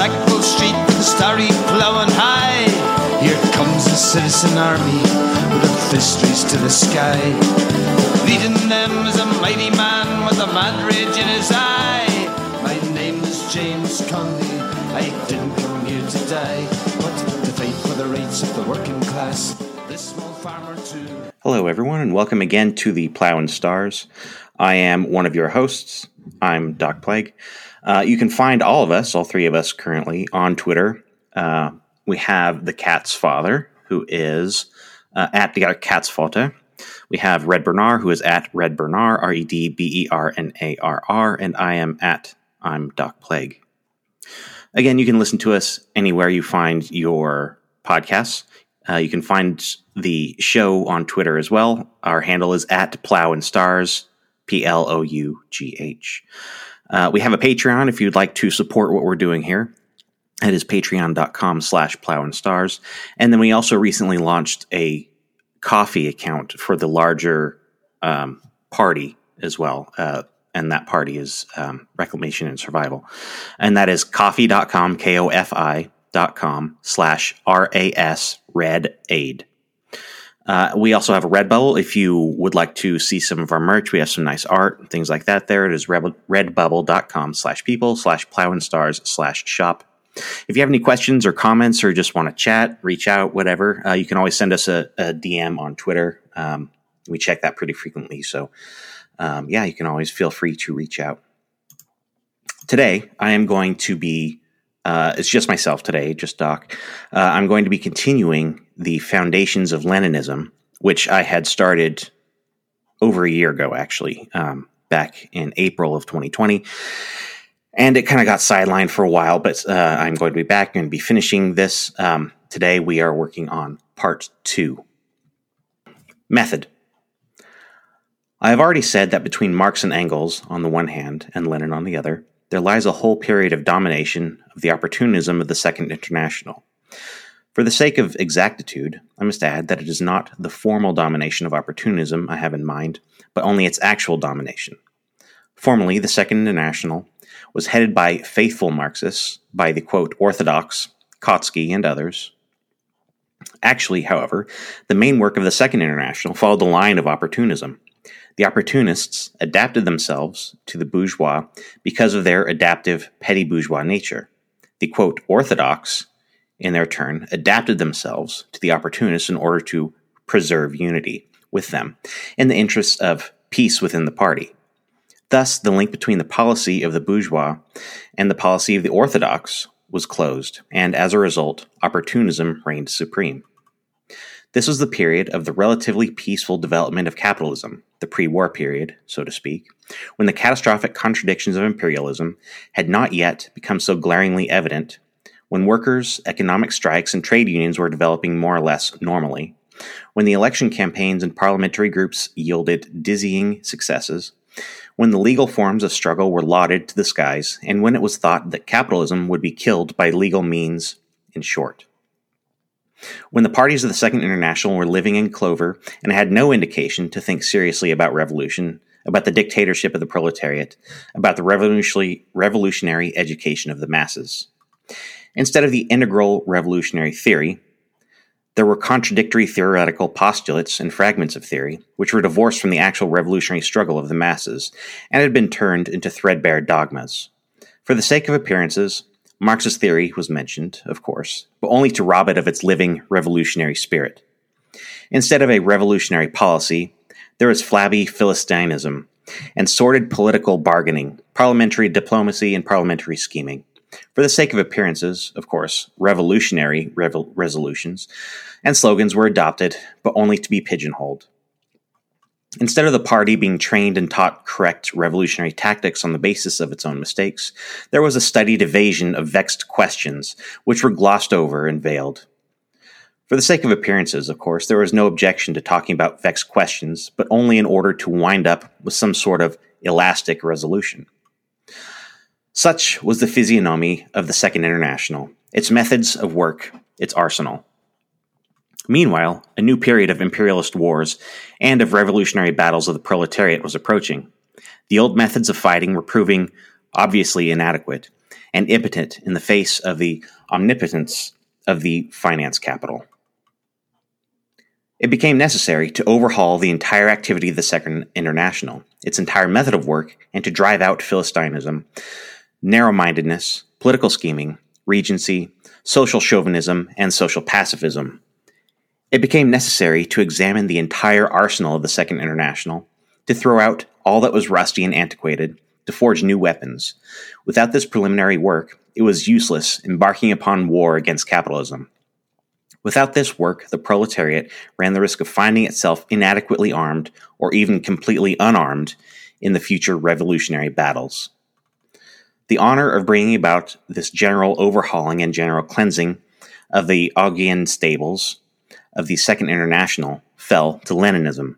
Sackville Street, starry plowing high. Here comes the citizen army with a fist raised to the sky. Leading them is a mighty man with a mad rage in his eye. My name is James Connolly. I didn't come here to die, but to fight for the rights of the working class. This small farmer too. Hello, everyone, and welcome again to the Plough and Stars. I am one of your hosts. I'm Doc Plague. Uh, you can find all of us, all three of us currently, on Twitter. Uh, we have the cat's father, who is uh, at the cat's Fota. We have Red Bernard, who is at Red Bernard, R E D B E R N A R R, and I am at I'm Doc Plague. Again, you can listen to us anywhere you find your podcasts. Uh, you can find the show on Twitter as well. Our handle is at Plough and Stars, P L O U G H. Uh, we have a Patreon if you'd like to support what we're doing here. It is patreon.com slash plough and stars. And then we also recently launched a Ko-fi account for the larger um, party as well. Uh, and that party is um, Reclamation and Survival. And that is ko-fi.com, K O F I dot com slash R A S Red Aid. Uh, we also have a Redbubble. If you would like to see some of our merch, we have some nice art and things like that there. It is redbubble.com slash people slash plough and stars slash shop. If you have any questions or comments or just want to chat, reach out, whatever, uh, you can always send us a, a DM on Twitter. Um, we check that pretty frequently. So, um, yeah, you can always feel free to reach out. Today, I am going to be, uh, it's just myself today, just Doc. Uh, I'm going to be continuing the Foundations of Leninism, which I had started over a year ago, actually, um, back in April of 2020. And it kind of got sidelined for a while, but uh, I'm going to be back and be finishing this. Um, today, we are working on part two Method. I have already said that between Marx and Engels on the one hand and Lenin on the other, there lies a whole period of domination of the opportunism of the Second International. For the sake of exactitude, I must add that it is not the formal domination of opportunism I have in mind, but only its actual domination. Formerly, the Second International was headed by faithful Marxists, by the quote, orthodox, Kautsky, and others. Actually, however, the main work of the Second International followed the line of opportunism. The opportunists adapted themselves to the bourgeois because of their adaptive petty bourgeois nature. The quote, orthodox, in their turn, adapted themselves to the opportunists in order to preserve unity with them in the interests of peace within the party. Thus, the link between the policy of the bourgeois and the policy of the orthodox was closed, and as a result, opportunism reigned supreme. This was the period of the relatively peaceful development of capitalism, the pre war period, so to speak, when the catastrophic contradictions of imperialism had not yet become so glaringly evident, when workers, economic strikes, and trade unions were developing more or less normally, when the election campaigns and parliamentary groups yielded dizzying successes, when the legal forms of struggle were lauded to the skies, and when it was thought that capitalism would be killed by legal means, in short. When the parties of the Second International were living in clover and had no indication to think seriously about revolution, about the dictatorship of the proletariat, about the revolutionary, revolutionary education of the masses. Instead of the integral revolutionary theory, there were contradictory theoretical postulates and fragments of theory, which were divorced from the actual revolutionary struggle of the masses and had been turned into threadbare dogmas. For the sake of appearances, Marx's theory was mentioned, of course, but only to rob it of its living revolutionary spirit. Instead of a revolutionary policy, there was flabby Philistinism and sordid political bargaining, parliamentary diplomacy, and parliamentary scheming. For the sake of appearances, of course, revolutionary revo- resolutions and slogans were adopted, but only to be pigeonholed. Instead of the party being trained and taught correct revolutionary tactics on the basis of its own mistakes, there was a studied evasion of vexed questions, which were glossed over and veiled. For the sake of appearances, of course, there was no objection to talking about vexed questions, but only in order to wind up with some sort of elastic resolution. Such was the physiognomy of the Second International, its methods of work, its arsenal. Meanwhile, a new period of imperialist wars and of revolutionary battles of the proletariat was approaching. The old methods of fighting were proving obviously inadequate, and impotent in the face of the omnipotence of the finance capital. It became necessary to overhaul the entire activity of the Second International, its entire method of work, and to drive out Philistinism, narrow mindedness, political scheming, renegacy, social chauvinism, and social pacifism. It became necessary to examine the entire arsenal of the Second International, to throw out all that was rusty and antiquated, to forge new weapons. Without this preliminary work, it was useless embarking upon war against capitalism. Without this work, the proletariat ran the risk of finding itself inadequately armed or even completely unarmed in the future revolutionary battles. The honor of bringing about this general overhauling and general cleansing of the Augean stables of the Second International fell to Leninism.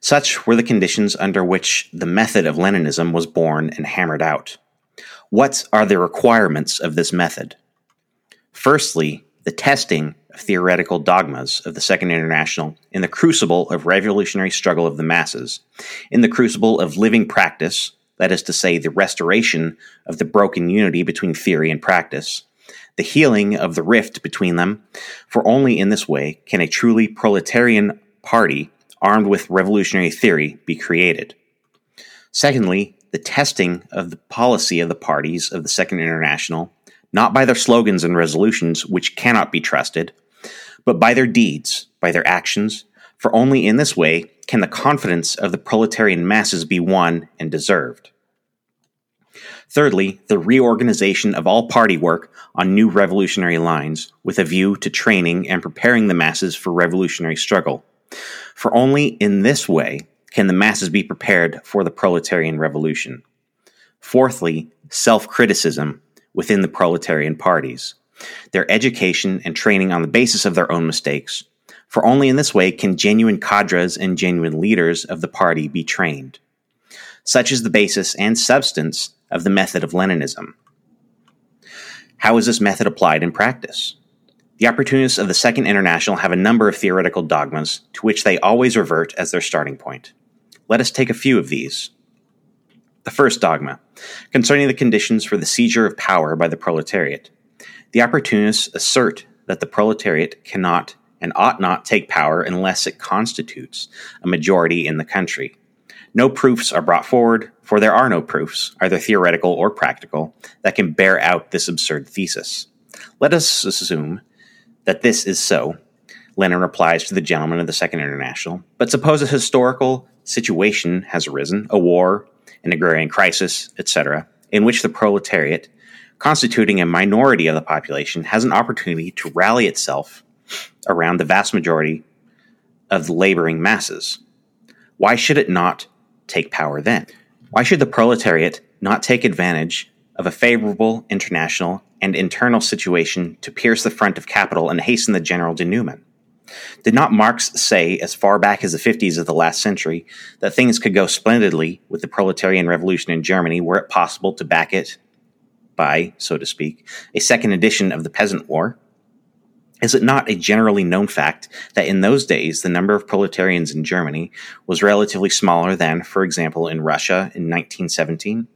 Such were the conditions under which the method of Leninism was born and hammered out. What are the requirements of this method? Firstly, the testing of theoretical dogmas of the Second International in the crucible of revolutionary struggle of the masses, in the crucible of living practice, that is to say, the restoration of the broken unity between theory and practice, the healing of the rift between them, for only in this way can a truly proletarian party armed with revolutionary theory be created. Secondly, the testing of the policy of the parties of the Second International not by their slogans and resolutions, which cannot be trusted, but by their deeds, by their actions, for only in this way can the confidence of the proletarian masses be won and deserved. Thirdly, the reorganization of all party work on new revolutionary lines with a view to training and preparing the masses for revolutionary struggle. For only in this way can the masses be prepared for the proletarian revolution. Fourthly, self criticism within the proletarian parties, their education and training on the basis of their own mistakes, for only in this way can genuine cadres and genuine leaders of the party be trained. Such is the basis and substance of the method of Leninism. How is this method applied in practice? The opportunists of the Second International have a number of theoretical dogmas to which they always revert as their starting point. Let us take a few of these. The first dogma, concerning the conditions for the seizure of power by the proletariat. The opportunists assert that the proletariat cannot and ought not take power unless it constitutes a majority in the country. No proofs are brought forward, for there are no proofs, either theoretical or practical, that can bear out this absurd thesis. Let us assume that this is so. Lenin replies to the gentleman of the Second International. But suppose a historical situation has arisen, a war, an agrarian crisis, etc., in which the proletariat, constituting a minority of the population, has an opportunity to rally itself around the vast majority of the laboring masses. Why should it not take power then? Why should the proletariat not take advantage of a favorable international and internal situation to pierce the front of capital and hasten the general denouement? Did not Marx say, as far back as the 50s of the last century, that things could go splendidly with the proletarian revolution in Germany were it possible to back it by, so to speak, a second edition of the Peasant War? Is it not a generally known fact that in those days the number of proletarians in Germany was relatively smaller than, for example, in Russia in 1917?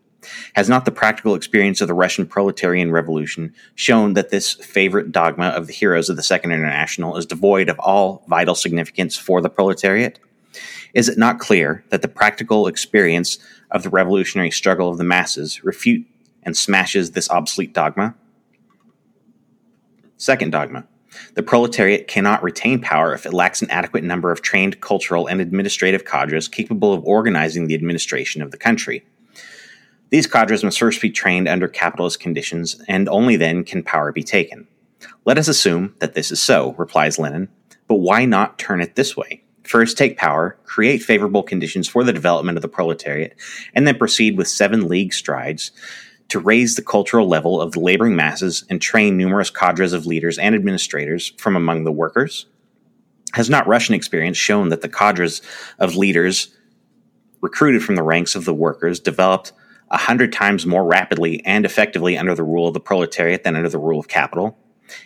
Has not the practical experience of the Russian proletarian revolution shown that this favorite dogma of the heroes of the Second International is devoid of all vital significance for the proletariat? Is it not clear that the practical experience of the revolutionary struggle of the masses refute and smashes this obsolete dogma? Second dogma. The proletariat cannot retain power if it lacks an adequate number of trained cultural and administrative cadres capable of organizing the administration of the country. These cadres must first be trained under capitalist conditions, and only then can power be taken. Let us assume that this is so, replies Lenin, but why not turn it this way? First, take power, create favorable conditions for the development of the proletariat, and then proceed with seven league strides to raise the cultural level of the laboring masses and train numerous cadres of leaders and administrators from among the workers? Has not Russian experience shown that the cadres of leaders recruited from the ranks of the workers developed a hundred times more rapidly and effectively under the rule of the proletariat than under the rule of capital?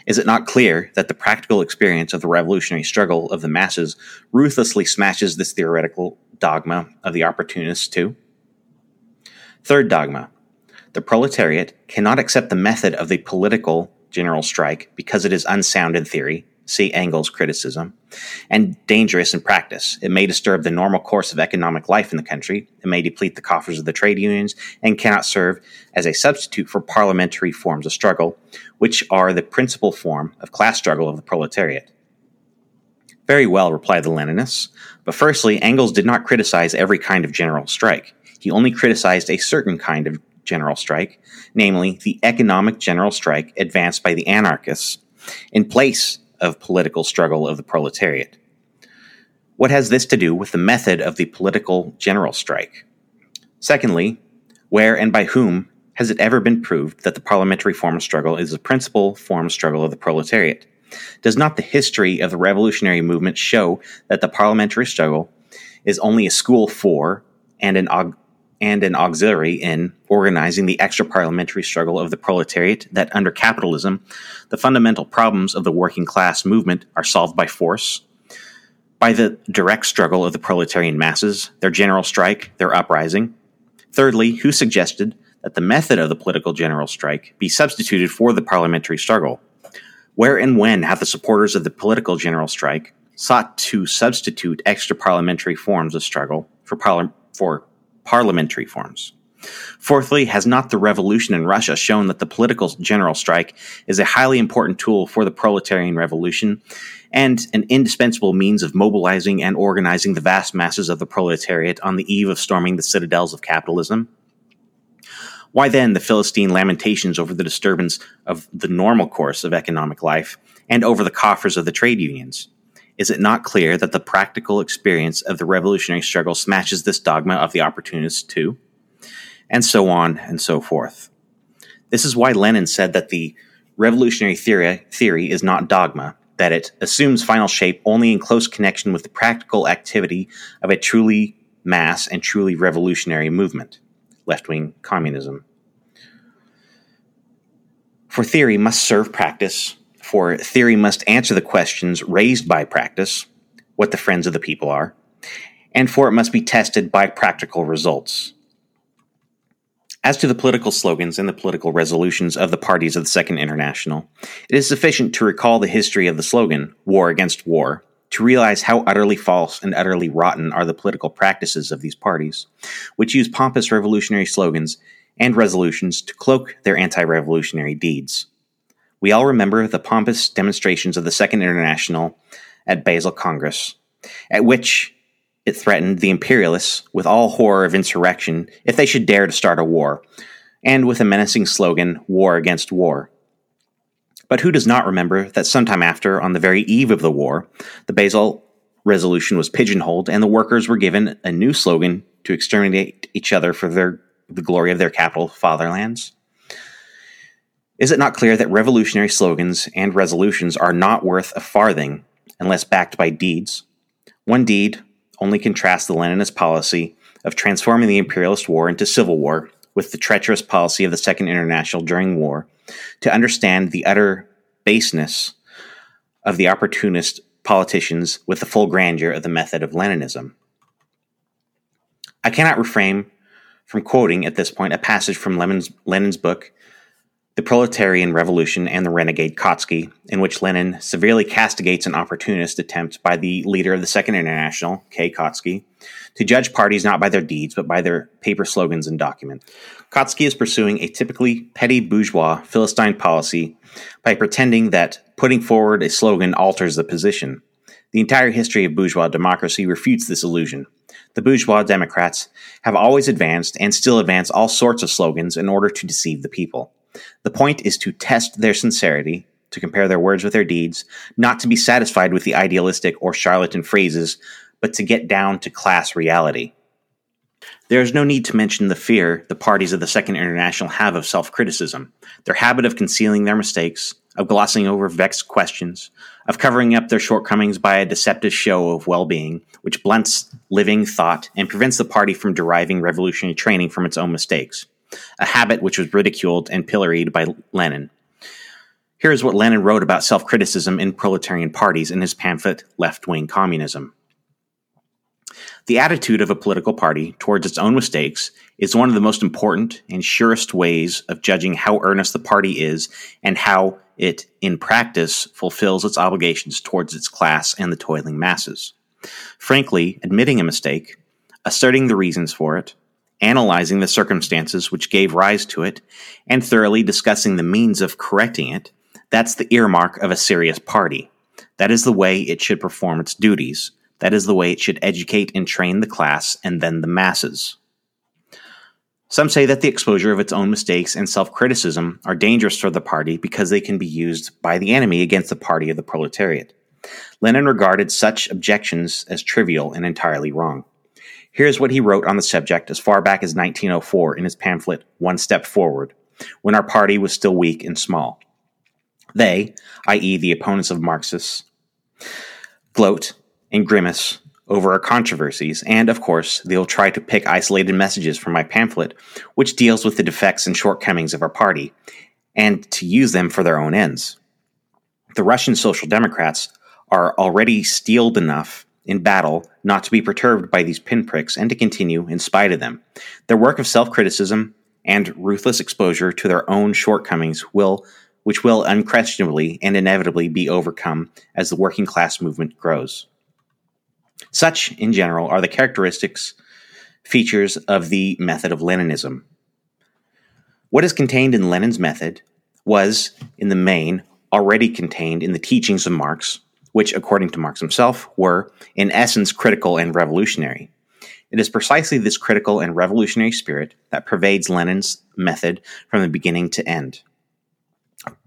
Is it not clear that the practical experience of the revolutionary struggle of the masses ruthlessly smashes this theoretical dogma of the opportunists too? Third dogma. The proletariat cannot accept the method of the political general strike because it is unsound in theory, see Engels' criticism, and dangerous in practice. It may disturb the normal course of economic life in the country, it may deplete the coffers of the trade unions, and cannot serve as a substitute for parliamentary forms of struggle, which are the principal form of class struggle of the proletariat. Very well, replied the Leninists. But firstly, Engels did not criticize every kind of general strike. He only criticized a certain kind of general strike, namely the economic general strike advanced by the anarchists in place of political struggle of the proletariat. What has this to do with the method of the political general strike? Secondly, where and by whom has it ever been proved that the parliamentary form of struggle is the principal form of struggle of the proletariat? Does not the history of the revolutionary movement show that the parliamentary struggle is only a school for and an and an auxiliary in organizing the extra parliamentary struggle of the proletariat that under capitalism, the fundamental problems of the working class movement are solved by force, by the direct struggle of the proletarian masses, their general strike, their uprising. Thirdly, who suggested that the method of the political general strike be substituted for the parliamentary struggle? Where and when have the supporters of the political general strike sought to substitute extra parliamentary forms of struggle for, for parliamentary forms. Fourthly, has not the revolution in Russia shown that the political general strike is a highly important tool for the proletarian revolution and an indispensable means of mobilizing and organizing the vast masses of the proletariat on the eve of storming the citadels of capitalism? Why then the Philistine lamentations over the disturbance of the normal course of economic life and over the coffers of the trade unions? Is it not clear that the practical experience of the revolutionary struggle smashes this dogma of the opportunist too? And so on and so forth. This is why Lenin said that the revolutionary theory, theory is not dogma, that it assumes final shape only in close connection with the practical activity of a truly mass and truly revolutionary movement, left wing communism. For theory must serve practice, for theory must answer the questions raised by practice, what the friends of the people are, and for it must be tested by practical results. As to the political slogans and the political resolutions of the parties of the Second International, it is sufficient to recall the history of the slogan, War Against War, to realize how utterly false and utterly rotten are the political practices of these parties, which use pompous revolutionary slogans and resolutions to cloak their anti revolutionary deeds. We all remember the pompous demonstrations of the Second International at Basel Congress, at which it threatened the imperialists with all horror of insurrection if they should dare to start a war, and with a menacing slogan, War Against War. But who does not remember that sometime after, on the very eve of the war, the Basel resolution was pigeonholed and the workers were given a new slogan to exterminate each other for their, the glory of their capital fatherlands? Is it not clear that revolutionary slogans and resolutions are not worth a farthing unless backed by deeds? One deed only contrasts the Leninist policy of transforming the imperialist war into civil war with the treacherous policy of the Second International during war to understand the utter baseness of the opportunist politicians with the full grandeur of the method of Leninism. I cannot refrain from quoting at this point a passage from Lenin's, Lenin's book the Proletarian Revolution and the Renegade Kautsky, in which Lenin severely castigates an opportunist attempt by the leader of the Second International, K. Kautsky, to judge parties not by their deeds but by their paper slogans and documents. Kautsky is pursuing a typically petty bourgeois Philistine policy by pretending that putting forward a slogan alters the position. The entire history of bourgeois democracy refutes this illusion. The bourgeois Democrats have always advanced and still advance all sorts of slogans in order to deceive the people. The point is to test their sincerity, to compare their words with their deeds, not to be satisfied with the idealistic or charlatan phrases, but to get down to class reality. There is no need to mention the fear the parties of the Second International have of self criticism, their habit of concealing their mistakes, of glossing over vexed questions, of covering up their shortcomings by a deceptive show of well being, which blunts living thought and prevents the party from deriving revolutionary training from its own mistakes a habit which was ridiculed and pilloried by Lenin. Here is what Lenin wrote about self criticism in proletarian parties in his pamphlet Left Wing Communism. The attitude of a political party towards its own mistakes is one of the most important and surest ways of judging how earnest the party is and how it, in practice, fulfills its obligations towards its class and the toiling masses. Frankly, admitting a mistake, asserting the reasons for it, analyzing the circumstances which gave rise to it, and thoroughly discussing the means of correcting it, that's the earmark of a serious party. That is the way it should perform its duties. That is the way it should educate and train the class and then the masses. Some say that the exposure of its own mistakes and self criticism are dangerous for the party because they can be used by the enemy against the party of the proletariat. Lenin regarded such objections as trivial and entirely wrong. Here's what he wrote on the subject as far back as 1904 in his pamphlet One Step Forward, when our party was still weak and small. They, i.e., the opponents of Marxists, gloat and grimace over our controversies, and of course, they'll try to pick isolated messages from my pamphlet, which deals with the defects and shortcomings of our party, and to use them for their own ends. The Russian Social Democrats are already steeled enough in battle not to be perturbed by these pinpricks and to continue in spite of them. Their work of self criticism and ruthless exposure to their own shortcomings will which will unquestionably and inevitably be overcome as the working class movement grows. Such, in general, are the characteristics, features of the method of Leninism. What is contained in Lenin's method was, in the main, already contained in the teachings of Marx, which, according to Marx himself, were, in essence, critical and revolutionary. It is precisely this critical and revolutionary spirit that pervades Lenin's method from the beginning to end.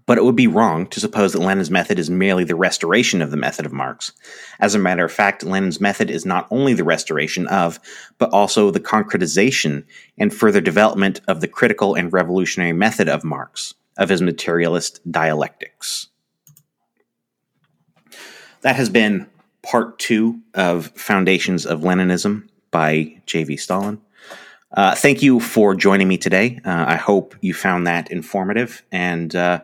But it would be wrong to suppose that Lenin's method is merely the restoration of the method of Marx. As a matter of fact, Lenin's method is not only the restoration of, but also the concretization and further development of the critical and revolutionary method of Marx, of his materialist dialectics. That has been part two of Foundations of Leninism by J.V. Stalin. Uh, thank you for joining me today. Uh, I hope you found that informative, and uh,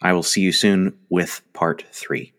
I will see you soon with part three.